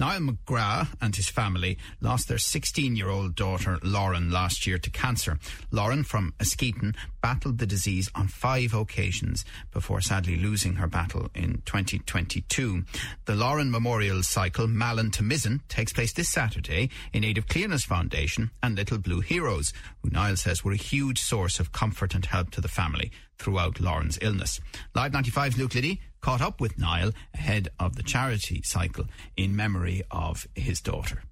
Niall McGrath and his family lost their 16 year old daughter Lauren last year to cancer. Lauren from Askeaton battled the disease on five occasions before sadly losing her battle in 2022. The Lauren Memorial Cycle Malin to Mizen takes place this Saturday in aid of Cliona's Foundation and Little Blue Heroes, who Niall says were a huge source of comfort and help to the family throughout Lauren's illness. Live 95's Luke Liddy caught up with Niall ahead of the charity cycle in memory of his daughter.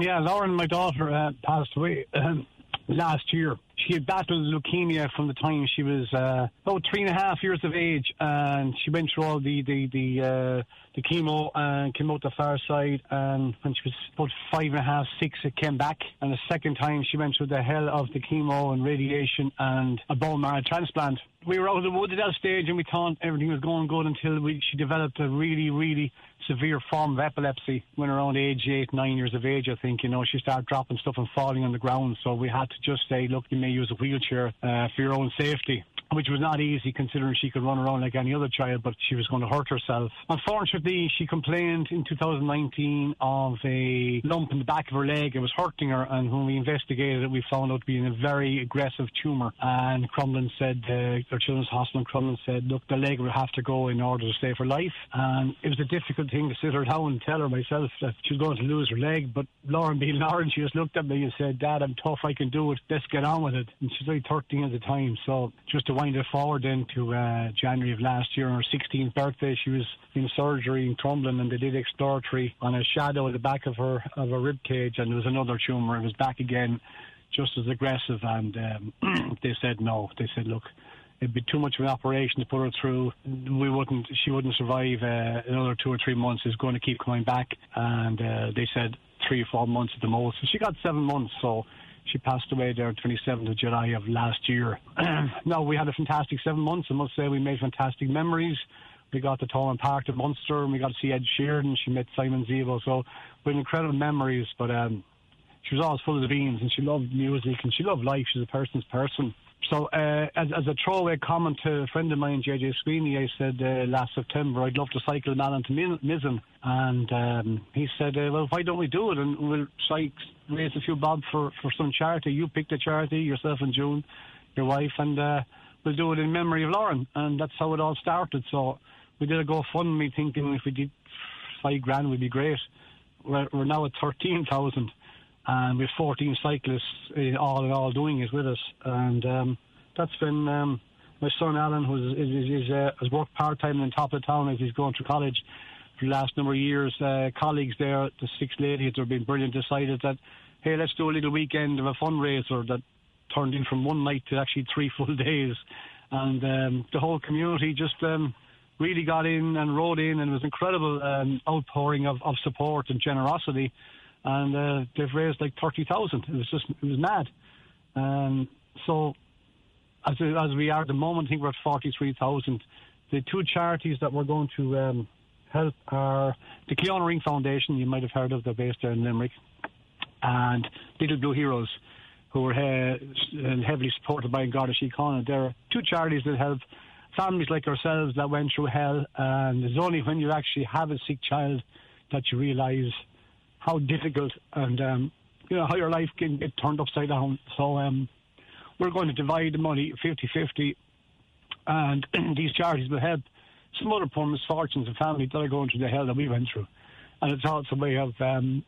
Yeah, Lauren, my daughter, uh, passed away um, last year. She had battled leukemia from the time she was uh, about three and a half years of age, and she went through all the the the, uh, the chemo and came out the far side. And when she was about five and a half, six, it came back. And the second time, she went through the hell of the chemo and radiation and a bone marrow transplant. We were out of the woods at that stage, and we thought everything was going good until we, she developed a really, really severe form of epilepsy when around age eight, nine years of age, I think, you know, she started dropping stuff and falling on the ground. So we had to just say, look, you may use a wheelchair uh, for your own safety which was not easy considering she could run around like any other child, but she was going to hurt herself. Unfortunately, she complained in 2019 of a lump in the back of her leg. It was hurting her, and when we investigated it, we found out to be a very aggressive tumour. And Crumlin said, uh, our Children's Hospital in Crumlin said, look, the leg will have to go in order to save her life. And it was a difficult thing to sit her down and tell her myself that she was going to lose her leg. But Lauren being Lauren, she just looked at me and said, Dad, I'm tough, I can do it. Let's get on with it. And she's only 13 at the time, so just to wind it forward then to uh, January of last year, on her 16th birthday, she was in surgery in Crumlin, and they did exploratory on a shadow at the back of her of her rib cage, and there was another tumour. It was back again, just as aggressive, and um, they said no. They said, look. It'd be too much of an operation to put her through. We wouldn't. She wouldn't survive uh, another two or three months. It's going to keep coming back, and uh, they said three or four months at the most. So she got seven months. So she passed away there on 27th of July of last year. no, we had a fantastic seven months. I must say we made fantastic memories. We got to Thomond Park to Munster and we got to see Ed Sheeran. She met Simon Zebo. So we had incredible memories. But um, she was always full of the beans and she loved music and she loved life. She's a person's person. So, uh, as, as a throwaway comment to a friend of mine, JJ Sweeney, I said uh, last September I'd love to cycle Malin to Mizen, and um, he said, uh, "Well, why don't we do it and we'll try raise a few bob for for some charity? You pick the charity yourself and June, your wife, and uh, we'll do it in memory of Lauren." And that's how it all started. So we did a GoFundMe, thinking if we did five grand would be great. We're, we're now at thirteen thousand and we have 14 cyclists uh, all in all doing it with us. And um, that's been um, my son Alan, who is, is, uh, has worked part time in top of town as he's going through college for the last number of years. Uh, colleagues there, the six ladies, have been brilliant. Decided that hey, let's do a little weekend of a fundraiser that turned in from one night to actually three full days, and um, the whole community just. Um, really got in and rode in, and it was incredible um, outpouring of, of support and generosity and uh, they've raised like thirty thousand. It was just it was mad. Um, so as as we are at the moment, I think we're at forty three thousand. The two charities that we're going to um, help are the Cliona Ring Foundation. You might have heard of. They're based there in Limerick, and Little Blue Heroes, who are uh, heavily supported by Garda Síochána. There are two charities that help families like ourselves that went through hell, and it's only when you actually have a sick child that you realise how difficult and um, you know how your life can get turned upside down. So um, we're going to divide the money 50-50 and these charities will help some other poor misfortunes and families that are going through the hell that we went through. And it's also a way of um,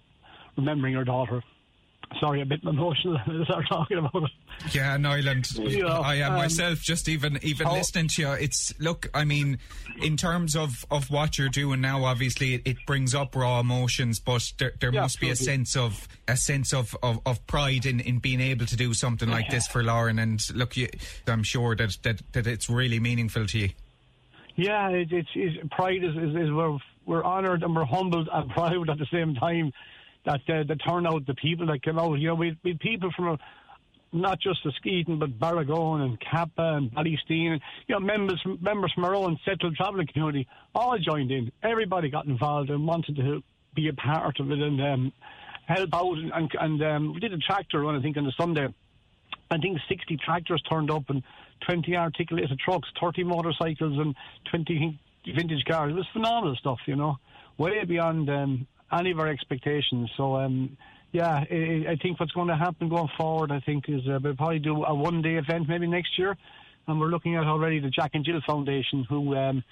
remembering her daughter sorry, a bit emotional as I start talking about it. Yeah, Nyland, You know, I am um, myself. Just even even how- listening to you, it's look. I mean, in terms of of what you're doing now, obviously it, it brings up raw emotions, but there, there Yeah, must be a sense of a sense of, of, of pride in, in being able to do something like this for Lauren. And look, you, I'm sure that, that that it's really meaningful to you. Yeah, it, it's, it's pride is, is, is we're we're honoured and we're humbled and proud at the same time that the turnout, the people that came out. You know, we we people from not just Askeaton but Barrigone and Cappagh and Ballysteen, and you know members members from our own settled travelling community all joined in. Everybody got involved and wanted to be a part of it, and um, help out, and, and, and um, we did a tractor run, I think, on the Sunday. I think 60 tractors turned up and 20 articulated trucks, 30 motorcycles, and 20 vintage cars. It was phenomenal stuff, you know, way beyond um, any of our expectations. So, um, yeah, I, I, think what's going to happen going forward, I think, is uh, we'll probably do a one day event maybe next year. And we're looking at already the Jack and Jill Foundation, who um,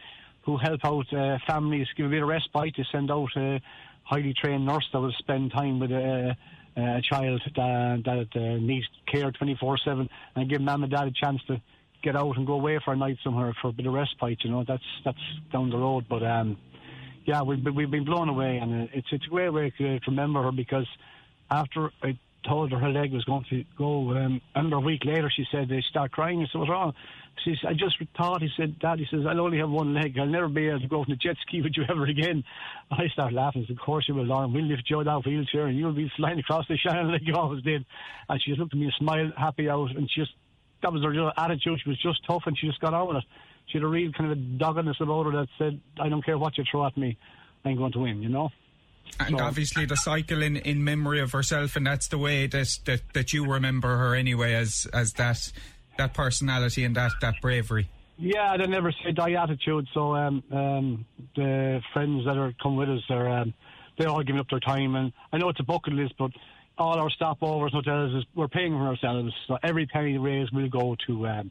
who help out uh, families, give a bit of respite to send out a highly trained nurse that will spend time with a, a child that, that uh, needs care 24 7 and give mum and dad a chance to get out and go away for a night somewhere for a bit of respite. You know, that's that's down the road. But um, yeah, we've we've been blown away, and it's it's a great way to, remember her because after I told her her leg was going to go, um, and a week later she said they start crying. I said, "What's wrong?" She said, "I just thought." He said, "Daddy says, "I'll only have one leg. I'll never be able to go on the jet ski with you ever again." I start laughing. I said, "Of course you will, Lauren. We'll lift you out of wheelchair, and you'll be flying across the channel like you always did." And she just looked at me and smiled, happy out, and she just that was her attitude. She was just tough, and she just got on with it. She had a real kind of a doggedness about her that said, "I don't care what you throw at me, I'm going to win." You know. And so, obviously the cycle in, in memory of herself, and that's the way that, that, that you remember her anyway, as as that that personality and that, that bravery. Yeah, they never say die attitude. So um, um, the friends that are come with us are um, they all give up their time, and I know it's a bucket list, but all our stopovers, hotels, is we're paying for ourselves. So every penny raised will go to um,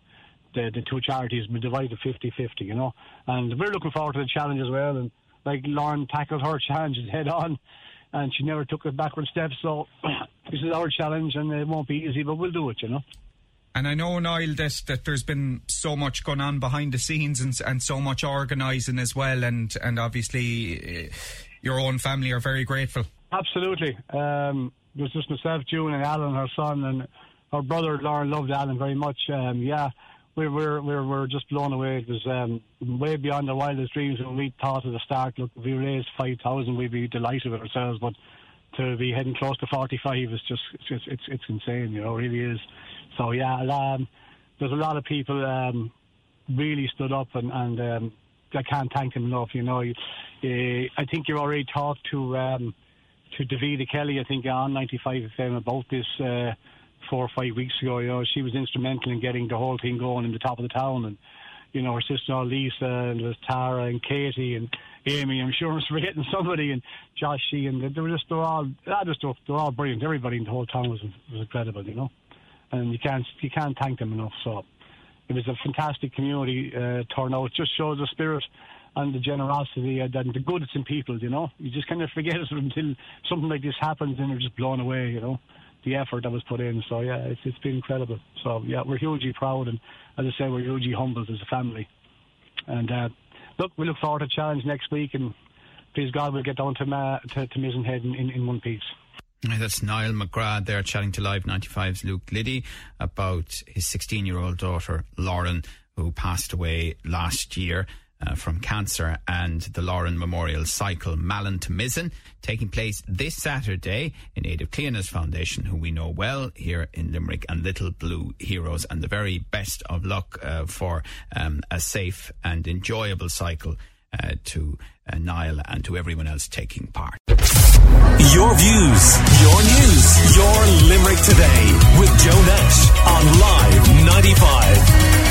the, the two charities. We divide it 50-50, you know. And we're looking forward to the challenge as well. And like Lauren tackled her challenges head on, and she never took a backward step. So this is our challenge, and it won't be easy, but we'll do it, you know. And I know, Niall, that, that there's been so much going on behind the scenes and, and so much organising as well, and, and obviously uh, your own family are very grateful. Absolutely. Um, it was just myself, June, and Alan, her son, and her brother, Lauren, loved Alan very much. Um, yeah, we were we were just blown away. It was um, way beyond our wildest dreams. When we thought at the start, look, if we raised five thousand, we'd be delighted with ourselves. But to be heading close to forty-five is just it's just, it's it's insane. You know, it really is. So yeah, um, there's a lot of people um, really stood up, and, and um, I can't thank them enough. You know, uh, I think you already talked to um, to Davida Kelly. I think on 95 FM about this. Uh, four or five weeks ago. You know, she was instrumental in getting the whole thing going in the top of the town, and you know, her sister Lisa and Tara and Katie and Amy. I'm sure I'm forgetting somebody and Joshy, and they were just they're all I just they're all brilliant. Everybody in the whole town was was incredible, you know, and you can't you can't thank them enough. So it was a fantastic community uh, turnout. It just shows the spirit and the generosity and the good it's in people, you know. You just kind of forget it until something like this happens and you're just blown away, you know the effort that was put in. So yeah, it's it's been incredible. So yeah, we're hugely proud, and as I say, we're hugely humbled as a family. And uh, look, we look forward to challenge next week, and please God, we'll get down to Ma- to, to Mizenhead in, in, in one piece. That's Niall McGrath there chatting to Live 95's Luke Liddy about his 16 year old daughter, Lauren, who passed away last year uh, from cancer and the Lauren Memorial Cycle Malin to Mizen taking place this Saturday in aid of Cliona's Foundation, who we know well here in Limerick, and Little Blue Heroes. And the very best of luck uh, for um, a safe and enjoyable cycle uh, to uh, Niall and to everyone else taking part. Your views, your news, your Limerick today with Joe Nash on Live 95.